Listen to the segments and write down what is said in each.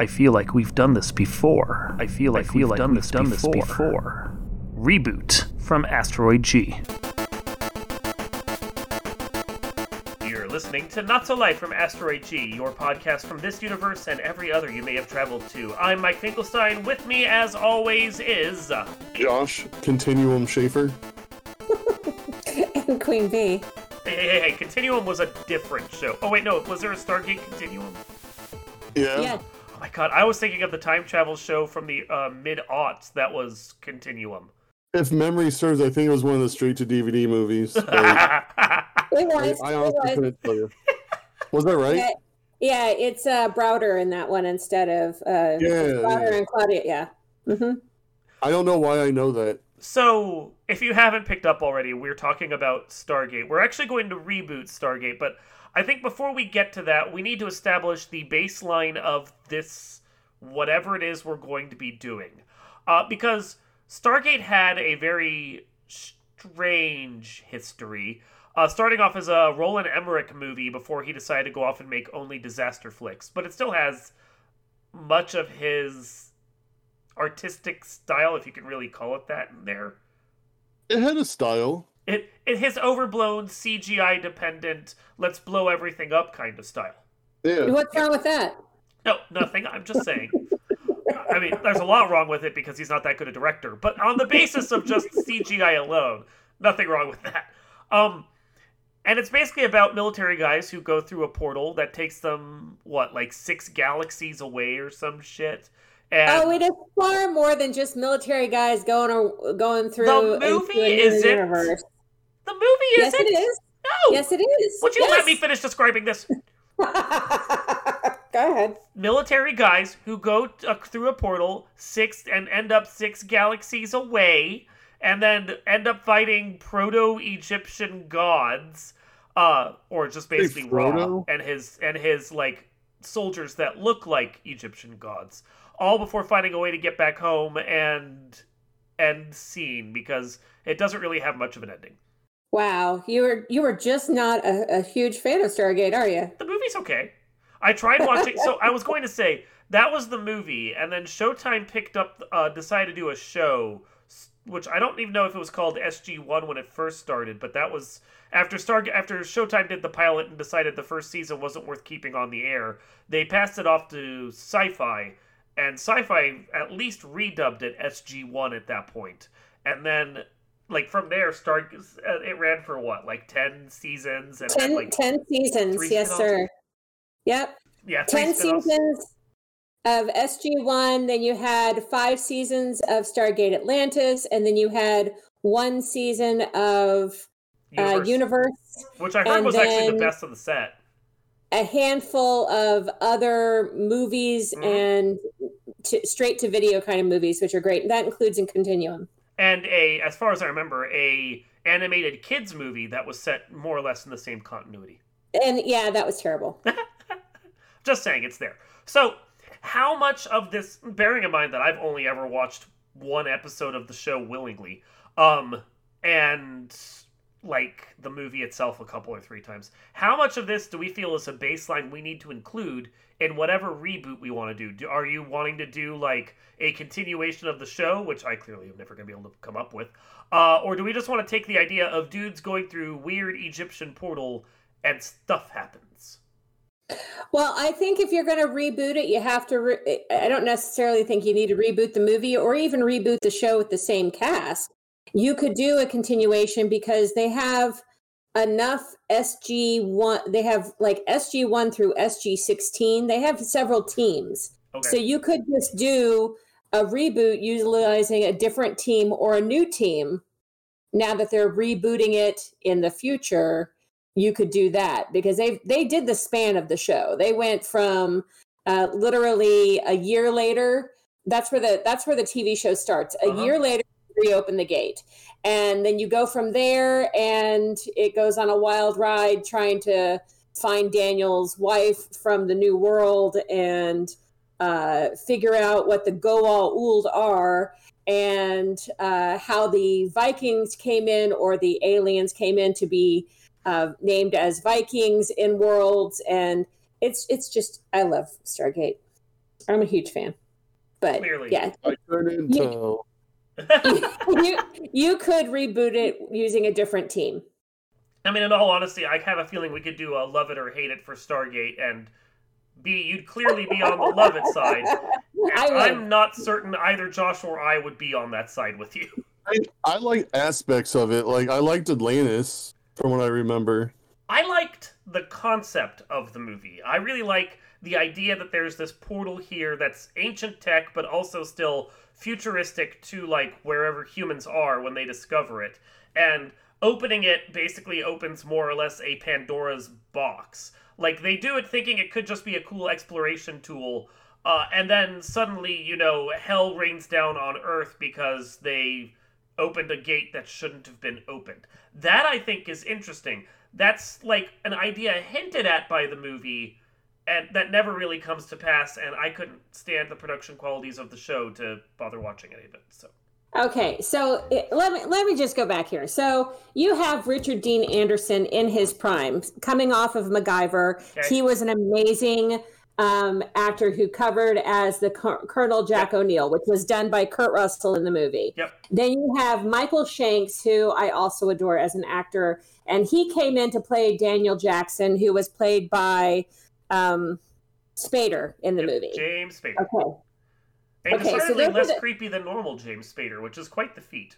I feel like we've done this before. I feel like I feel we've like done, we've this, done before. this before. Reboot from Asteroid G. You're listening to Not So Live from Asteroid G, your podcast from this universe and every other you may have traveled to. I'm Mike Finkelstein. With me, as always, is Josh Continuum Schaefer and Queen Bee. Hey, hey, hey, Continuum was a different show. Oh wait, no, was there a Stargate Continuum? Yeah. Yeah my god, I was thinking of the time travel show from the uh, mid aughts that was Continuum. If memory serves, I think it was one of the straight to DVD movies. it was. I, I honestly couldn't tell you. Was that right? Yeah, yeah it's uh, Browder in that one instead of uh, yeah, Browder yeah. and Claudia. Yeah. Mm-hmm. I don't know why I know that. So, if you haven't picked up already, we're talking about Stargate. We're actually going to reboot Stargate, but I think before we get to that, we need to establish the baseline of this, whatever it is we're going to be doing. Uh, because Stargate had a very strange history. Uh, starting off as a Roland Emmerich movie before he decided to go off and make only disaster flicks, but it still has much of his artistic style, if you can really call it that, in there. It had a style. It, it his overblown CGI dependent, let's blow everything up kind of style. Yeah. What's wrong with that? No, nothing. I'm just saying. I mean, there's a lot wrong with it because he's not that good a director, but on the basis of just CGI alone, nothing wrong with that. Um, and it's basically about military guys who go through a portal that takes them what, like six galaxies away or some shit. And oh, it is far more than just military guys going or going through. The movie isn't. Universe. The movie isn't. Yes, it is. No. Yes, it is. Would you yes. let me finish describing this? Go ahead. Military guys who go t- uh, through a portal six and end up six galaxies away, and then end up fighting proto-Egyptian gods, uh, or just basically Ra and his and his like soldiers that look like Egyptian gods, all before finding a way to get back home and end scene because it doesn't really have much of an ending. Wow, you were you were just not a, a huge fan of Stargate, are you? The movie's okay. I tried watching. so I was going to say that was the movie, and then Showtime picked up, uh, decided to do a show, which I don't even know if it was called SG One when it first started, but that was after Star after Showtime did the pilot and decided the first season wasn't worth keeping on the air. They passed it off to Sci-Fi, and Sci-Fi at least redubbed it SG One at that point, and then like from there start uh, it ran for what like 10 seasons and 10, like 10 seasons yes sir. Yep. Yeah 10 seasons of sg1 then you had five seasons of stargate atlantis and then you had one season of universe, uh, universe. Which i heard was actually the best of the set. a handful of other movies mm. and straight to video kind of movies which are great. That includes in continuum and a, as far as I remember, a animated kids movie that was set more or less in the same continuity. And yeah, that was terrible. Just saying, it's there. So, how much of this, bearing in mind that I've only ever watched one episode of the show willingly, um, and like the movie itself a couple or three times. How much of this do we feel is a baseline we need to include in whatever reboot we want to do? do are you wanting to do like a continuation of the show, which I clearly am never going to be able to come up with, uh, or do we just want to take the idea of dudes going through weird Egyptian portal and stuff happens? Well, I think if you're going to reboot it, you have to. Re- I don't necessarily think you need to reboot the movie or even reboot the show with the same cast you could do a continuation because they have enough SG1 they have like SG1 through SG16 they have several teams okay. so you could just do a reboot utilizing a different team or a new team now that they're rebooting it in the future you could do that because they they did the span of the show they went from uh, literally a year later that's where the that's where the TV show starts a uh-huh. year later reopen the gate. And then you go from there, and it goes on a wild ride trying to find Daniel's wife from the New World and uh, figure out what the Goa'uld Uld are and uh, how the Vikings came in or the aliens came in to be uh, named as Vikings in worlds. And it's it's just I love Stargate. I'm a huge fan. But Clearly. yeah, I couldn't You- tell. you you could reboot it using a different team. I mean, in all honesty, I have a feeling we could do a love it or hate it for Stargate, and B, you'd clearly be on the love it side. I I'm not certain either Josh or I would be on that side with you. I, I like aspects of it. Like I liked Atlantis from what I remember. I liked the concept of the movie. I really like the idea that there's this portal here that's ancient tech, but also still futuristic to like wherever humans are when they discover it. And opening it basically opens more or less a Pandora's box. Like they do it thinking it could just be a cool exploration tool. Uh, and then suddenly, you know, hell rains down on Earth because they opened a gate that shouldn't have been opened. That I think is interesting. That's like an idea hinted at by the movie and that never really comes to pass and I couldn't stand the production qualities of the show to bother watching any of it. So Okay, so it, let me let me just go back here. So you have Richard Dean Anderson in his prime, coming off of MacGyver. Okay. He was an amazing um, actor who covered as the Col- Colonel Jack O'Neill, which was done by Kurt Russell in the movie. Yep. Then you have Michael Shanks, who I also adore as an actor, and he came in to play Daniel Jackson, who was played by um, Spader in the movie. James Spader. Okay. And Okay, so decidedly those less the- creepy than normal James Spader, which is quite the feat.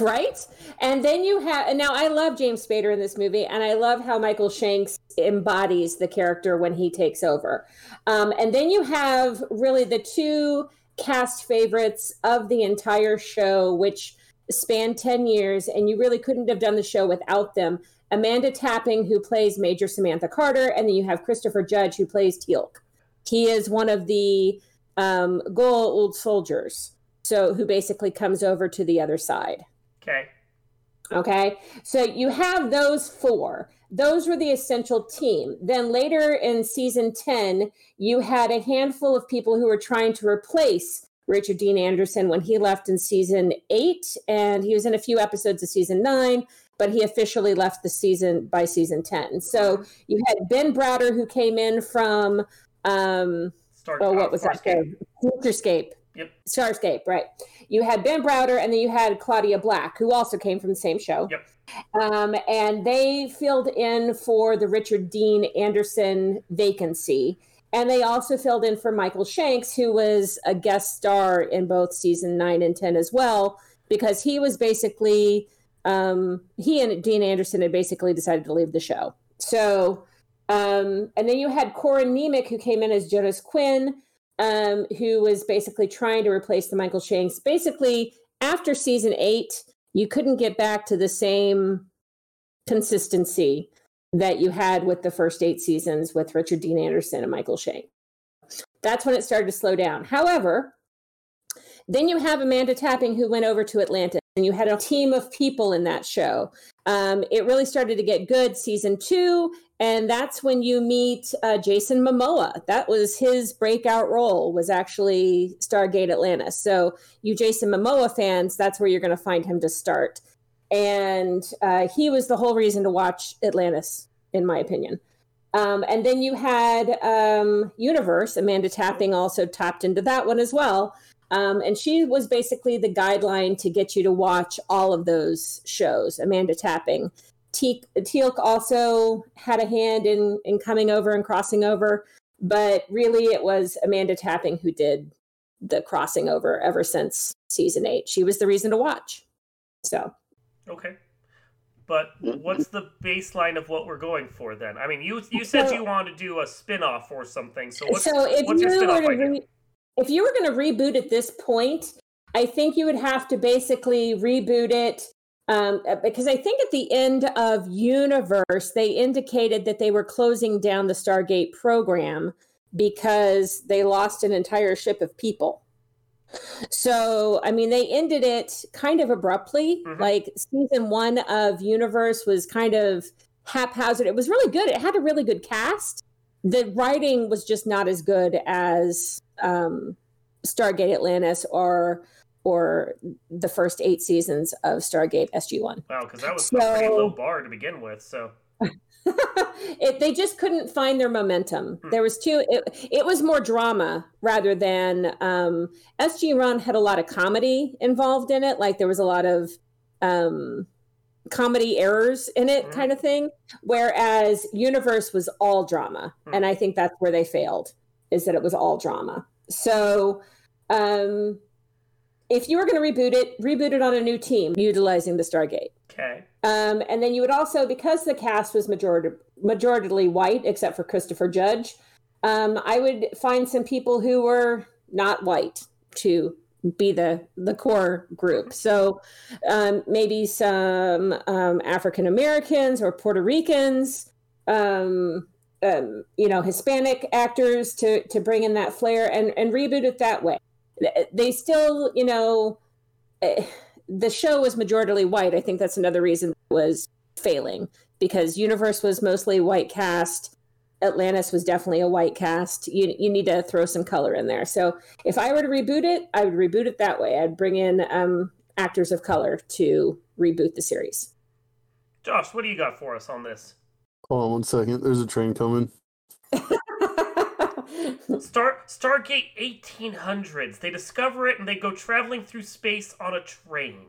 Right? And then you have, and now I love James Spader in this movie, and I love how Michael Shanks embodies the character when he takes over. Um, and then you have really the two cast favorites of the entire show, which span 10 years, and you really couldn't have done the show without them. Amanda Tapping, who plays Major Samantha Carter, and then you have Christopher Judge, who plays Teal'c. He is one of the um, Goa'uld soldiers, so who basically comes over to the other side. Okay. Okay, so you have those four. Those were the essential team. Then later in season 10, you had a handful of people who were trying to replace Richard Dean Anderson when he left in season eight, and he was in a few episodes of season nine, but he officially left the season by season 10. So you had Ben Browder, who came in from, um, Start, oh, what was that? Farscape. show? Futurescape. Yep. Starscape, right. You had Ben Browder and then you had Claudia Black, who also came from the same show. Yep. Um, and they filled in for the Richard Dean Anderson vacancy. And they also filled in for Michael Shanks, who was a guest star in both season nine and 10 as well, because he was basically, um, he and Dean Anderson had basically decided to leave the show. So, um, and then you had Corin Nemec, who came in as Jonas Quinn, um, who was basically trying to replace the Michael Shanks. Basically, after season eight, you couldn't get back to the same consistency that you had with the first eight seasons with Richard Dean Anderson and Michael Shank. That's when it started to slow down. However, then you have Amanda Tapping who went over to Atlantis, and you had a team of people in that show. Um, it really started to get good season two, and that's when you meet uh, Jason Momoa. That was his breakout role. Was actually Stargate Atlantis. So you Jason Momoa fans, that's where you're going to find him to start. And uh, he was the whole reason to watch Atlantis, in my opinion. Um, and then you had um, Universe. Amanda Tapping also tapped into that one as well. Um, and she was basically the guideline to get you to watch all of those shows. Amanda Tapping. Te- Teal'c also had a hand in in coming over and crossing over, but really it was Amanda Tapping who did the crossing over ever since season eight. She was the reason to watch. So Okay. But what's the baseline of what we're going for then? I mean, you you said So- you wanted to do a spin-off or something. So what's, so if what's you your idea? re- if you were going to reboot at this point, I think you would have to basically reboot it um, uh, because I think at the end of Universe they indicated that they were closing down the Stargate program because they lost an entire ship of people. So, I mean, they ended it kind of abruptly. Mhm. Like season one of Universe was kind of haphazard. It was really good. It had a really good cast. The writing was just not as good as um, Stargate Atlantis or or the first eight seasons of Stargate SG One. Wow, because that was a pretty So- low bar to begin with. So it, they just couldn't find their momentum. Hmm. There was too. It, it was more drama rather than um, SG One had a lot of comedy involved in it. Like there was a lot of um, comedy errors in it, Mhm. kind of thing. Whereas Universe was all drama, Hmm. and I think that's where they failed. Is that it was all drama. So. Um, if you were going to reboot it, reboot it on a new team utilizing the Stargate. Okay. Um, and then you would also, because the cast was majority white, except for Christopher Judge, um, I would find some people who were not white to be the the core group. So um, maybe some um, African Americans or Puerto Ricans, um, um, you know, Hispanic actors to to bring in that flair and and reboot it that way. They still, you know. eh, the show was majoritarily white. I think that's another reason it was failing because Universe was mostly white cast. Atlantis was definitely a white cast. You you need to throw some color in there. So if I were to reboot it, I would reboot it that way. I'd bring in um, actors of color to reboot the series. Josh, what do you got for us on this? Hold on one second. There's a train coming. Star Stargate 1800s. They discover it and they go traveling through space on a train.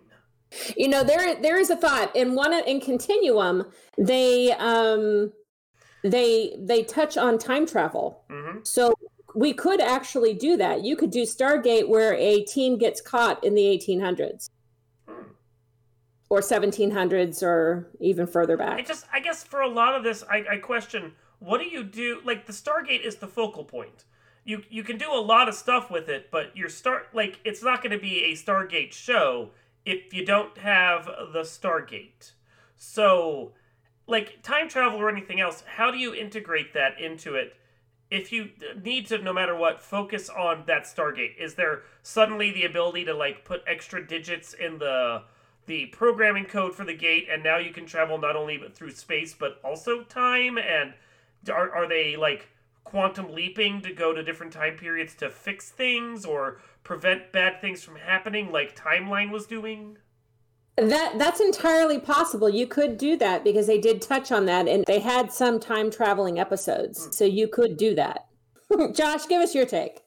you know there there is a thought in one in Continuum they um they they touch on time travel. hmm So we could actually do that. You could do Stargate where a team gets caught in the 1800s Hmm. Or 1700s or even further back. I just, I guess, for a lot of this, I, I question what do you do? Like the Stargate is the focal point. You you can do a lot of stuff with it, but your start like it's not going to be a Stargate show if you don't have the Stargate. So, like time travel or anything else, how do you integrate that into it? If you need to, no matter what, focus on that Stargate. Is there suddenly the ability to like put extra digits in the the programming code for the gate, and now you can travel not only through space but also time? And are are they like quantum leaping to go to different time periods to fix things or prevent bad things from happening, like Timeline was doing? That that's entirely possible. You could do that because they did touch on that and they had some time traveling episodes. So you could do that. Josh, give us your take.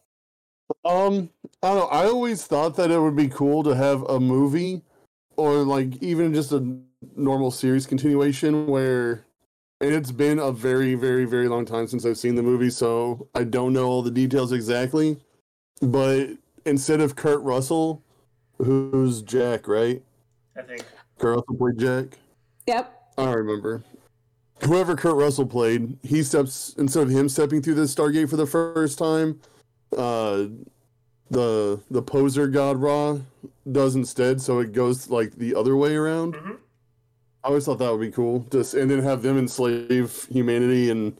Um, I don't know. I always thought that it would be cool to have a movie or like even just a normal series continuation where it's been a very, very, very long time since I've seen the movie, so I don't know all the details exactly. But instead of Kurt Russell, who's Jack, right? I think. Kurt Russell played Jack. Yep. I don't remember. Whoever Kurt Russell played, he steps instead of him stepping through the Stargate for the first time, uh the the poser god Ra does instead, so it goes like the other way around. hmm I always thought that would be cool. Just and then have them enslave humanity and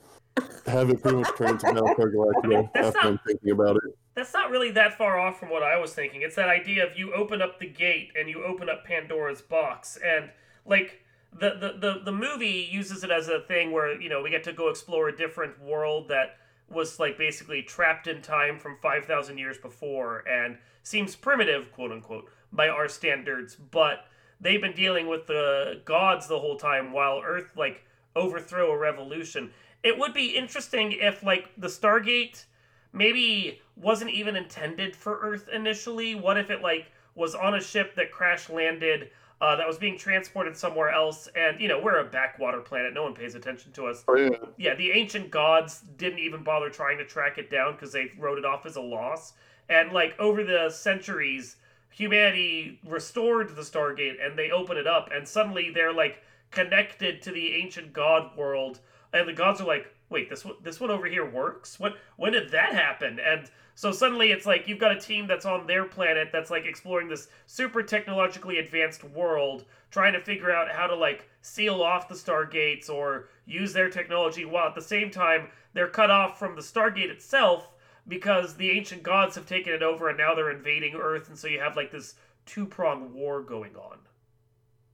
have it pretty much turn to Battlestar Galactica That's after I'm not- thinking about it. That's not really that far off from what I was thinking. It's that idea of you open up the gate and you open up Pandora's box, and like the the the, the movie uses it as a thing where you know we get to go explore a different world that was like basically trapped in time from five thousand years before and seems primitive, quote unquote, by our standards, but they've been dealing with the gods the whole time while Earth like overthrow a revolution. It would be interesting if like the Stargate maybe wasn't even intended for Earth initially. What if it like was on a ship that crash landed uh, that was being transported somewhere else? And you know we're a backwater planet. No one pays attention to us. Oh yeah. Yeah, the ancient gods didn't even bother trying to track it down because they wrote it off as a loss. And like over the centuries, humanity restored the Stargate and they open it up, and suddenly they're like connected to the ancient god world, and the gods are like, "Wait, this one, this one over here works? What? When did that happen?" And so suddenly it's like you've got a team that's on their planet that's like exploring this super technologically advanced world, trying to figure out how to like seal off the stargates or use their technology while at the same time they're cut off from the stargate itself because the ancient gods have taken it over and now they're invading earth and so you have like this two-pronged war going on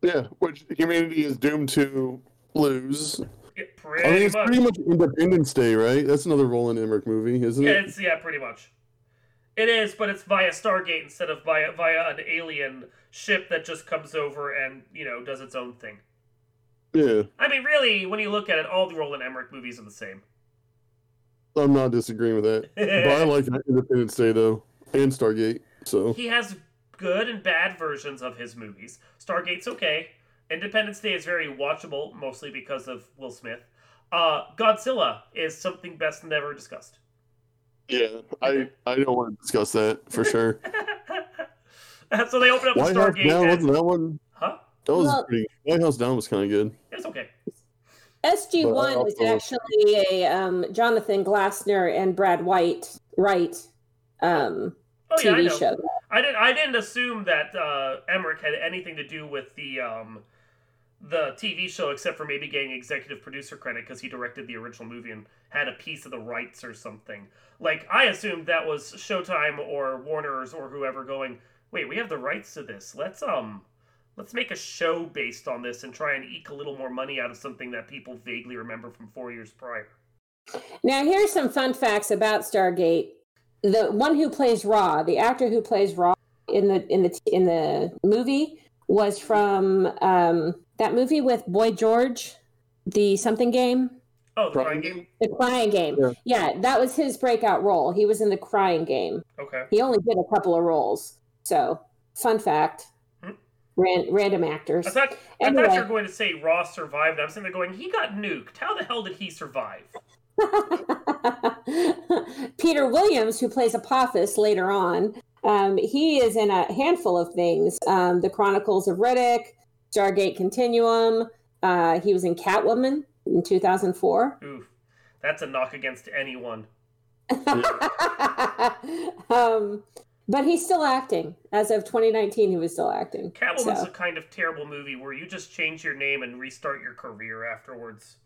Yeah, which humanity is doomed to lose. Yeah, I pretty mean, it's much pretty much Independence Day, right? That's another Roland Emmerich movie, isn't yeah it? it's yeah pretty much it is but it's via stargate instead of via via an alien ship that just comes over and you know does its own thing Yeah, I mean, really, when you look at it, all the Roland Emmerich movies are the same. I'm not disagreeing with that. but I like Independence Day though, and Stargate. So he has good and bad versions of his movies. Stargate's okay. Independence Day is very watchable, mostly because of Will Smith. Uh, Godzilla is something best never discussed. yeah, I I don't want to discuss that for sure. so they open up White the House Stargate. Down and- wasn't that one? huh? That was Well- pretty. White House Down was kind of good. It's okay. SG But I One was actually a um, Jonathan Glassner and Brad White Wright um, Oh yeah, I TV know. show. I didn't. I didn't assume that uh, Emmerich had anything to do with the um, the TV show, except for maybe getting executive producer credit because he directed the original movie and had a piece of the rights or something. Like I assumed that was Showtime or Warner's or whoever going. Wait, we have the rights to this. Let's um, let's make a show based on this and try and eke a little more money out of something that people vaguely remember from four years prior. Now, here's some fun facts about Stargate. The one who plays Ra, the actor who plays Ra in the in the in the movie, was from um, that movie with Boy George, the something game, Oh, the Crying crying game. the Crying Game. Yeah. Yeah, that was his breakout role. He was in the Crying Game. Okay. He only did a couple of roles. So, fun fact. Hmm. Ran, random actors. I thought I thought you were going to say Ross survived. I'm sitting there going, he got nuked. How the hell did he survive? Peter Williams, who plays Apophis later on, um, he is in a handful of things. Um, the Chronicles of Riddick, Stargate Continuum. Uh, he was in Catwoman in 2004. Oof, that's a knock against anyone. um, but he's still acting. As of 2019, he was still acting. Catwoman's So- a kind of terrible movie where you just change your name and restart your career afterwards.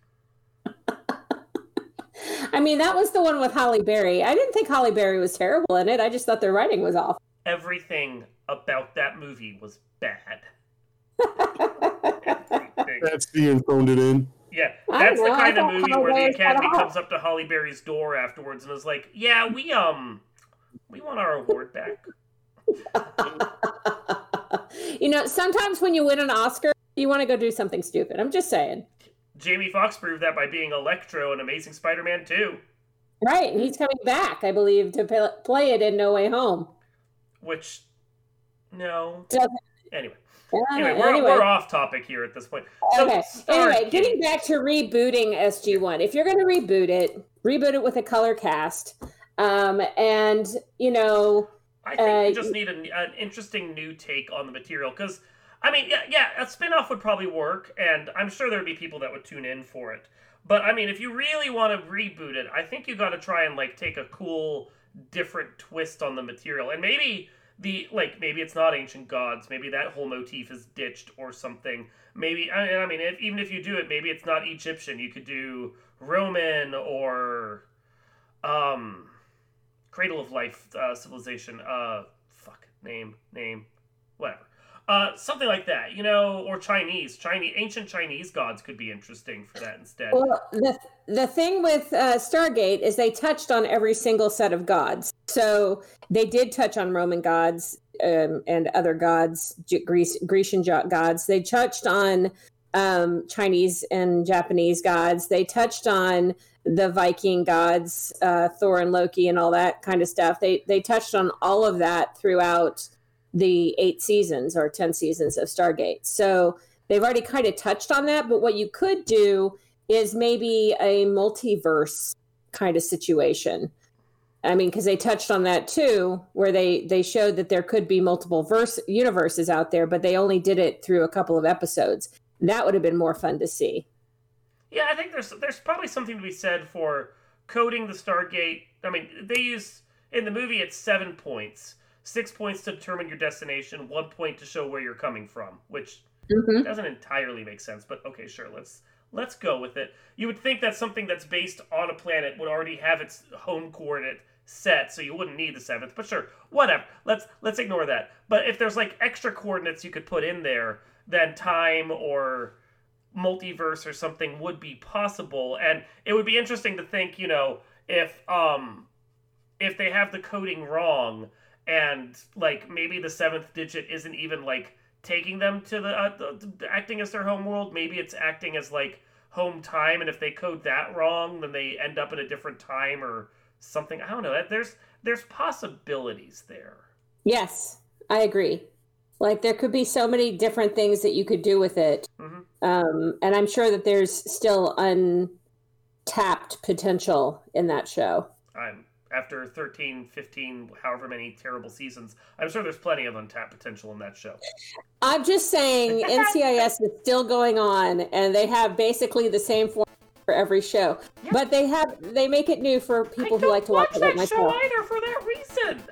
I mean, that was the one with Halle Berry. I didn't think Halle Berry was terrible in it. I just thought their writing was off. Everything about that movie was bad. That's the phoned it in. Yeah, that's the know, kind of movie Halle where the Berry's kinda Academy comes up to Halle Berry's door afterwards and is like, "Yeah, we um, we want our award back." you know, sometimes when you win an Oscar, you want to go do something stupid. I'm just saying. Jamie Foxx proved that by being Electro in Amazing Spider-Man 2, Right. And he's coming back, I believe, to play it in No Way Home. which no. Doesn't- Anyway, Uh, anyway, we're, anyway. we're off topic here at this point. So, okay. Anyway, getting back to rebooting SG1. If you're going to reboot it, reboot it with a color cast. Um, and, you know, I think we Uh, just need an, an interesting new take on the material because, I mean, yeah, yeah, a spin-off would probably work, and I'm sure there'd be people that would tune in for it. But I mean, if you really want to reboot it, I think you got to try and like take a cool, different twist on the material, and maybe the like maybe it's not ancient gods, maybe that whole motif is ditched or something. Maybe I, I mean, if, even if you do it, maybe it's not Egyptian. You could do Roman or, um, Cradle of Life uh, civilization. Uh, fuck name name, whatever. Uh, something like that, you know, or Chinese, Chinese, ancient Chinese gods could be interesting for that instead. well, the, the thing with uh, Stargate is they touched on every single set of gods. So they did touch on Roman gods um, and other gods, Greece, Grecian gods. They touched on um, Chinese and Japanese gods. They touched on the Viking gods, uh, Thor and Loki, and all that kind of stuff. They they touched on all of that throughout the eight seasons or ten seasons of Stargate. So they've already kind of touched on that. But what you could do is maybe a multiverse kind of situation. I mean, because they touched on that too, where they they showed that there could be multiple verse universes out there, but they only did it through a couple of episodes. That would have been more fun to see. Yeah, I think there's there's probably something to be said for coding the Stargate. I mean, they use in the movie it's seven points, six points to determine your destination, one point to show where you're coming from, which Mhm. doesn't entirely make sense. But okay, sure, let's let's go with it. You would think that something that's based on a planet would already have its home coordinate set, so you wouldn't need the seventh. But sure, whatever. Let's let's ignore that. But if there's like extra coordinates you could put in there, then time or multiverse or something would be possible and it would be interesting to think you know if um if they have the coding wrong and like maybe the seventh digit isn't even like taking them to the, uh, the, the acting as their home world. Maybe it's acting as like home time, and if they code that wrong, then they end up in a different time or something. I don't know. There's there's possibilities there. Yes, I agree. Like there could be so many different things that you could do with it, Mhm. um, and I'm sure that there's still untapped potential in that show. I'm after 13, 15, however many terrible seasons. I'm sure there's plenty of untapped potential in that show. I'm just saying NCIS is still going on, and they have basically the same form for every show. Yeah. But they have they make it new for people I who like to watch, watch it like that show myself. either for that reason.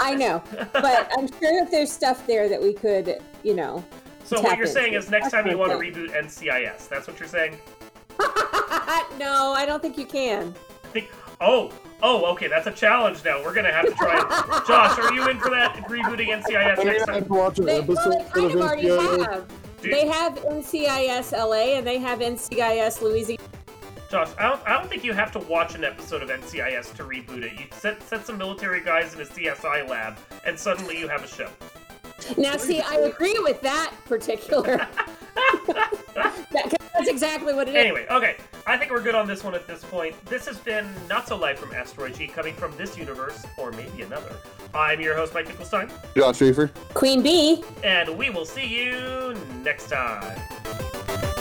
I know, but I'm sure that there's stuff there that we could, you know. So tap what you're saying is next time you want to reboot NCIS. That's what you're saying. no, I don't think you can. I think. Oh, oh, okay. That's a challenge now. We're gonna have to try. it. Josh, are you in for that rebooting NCIS I mean, next I have time? to watch an They, well, episode they kind of of already NCIS. have. Dude. They have NCIS LA and they have NCIS Louisiana. Josh, I don't, I don't think you have to watch an episode of NCIS to reboot it. You set set some military guys in a CSI lab, and suddenly you have a show. Now, see, I agree with that particular. That- that's exactly what it is. Anyway, okay. I think we're good on this one at this point. This has been Not So Live from Asteroid G, coming from this universe, or maybe another. I'm your host, Mike Nicholstein, John Schaefer. Queen Bee. and we will see you next time.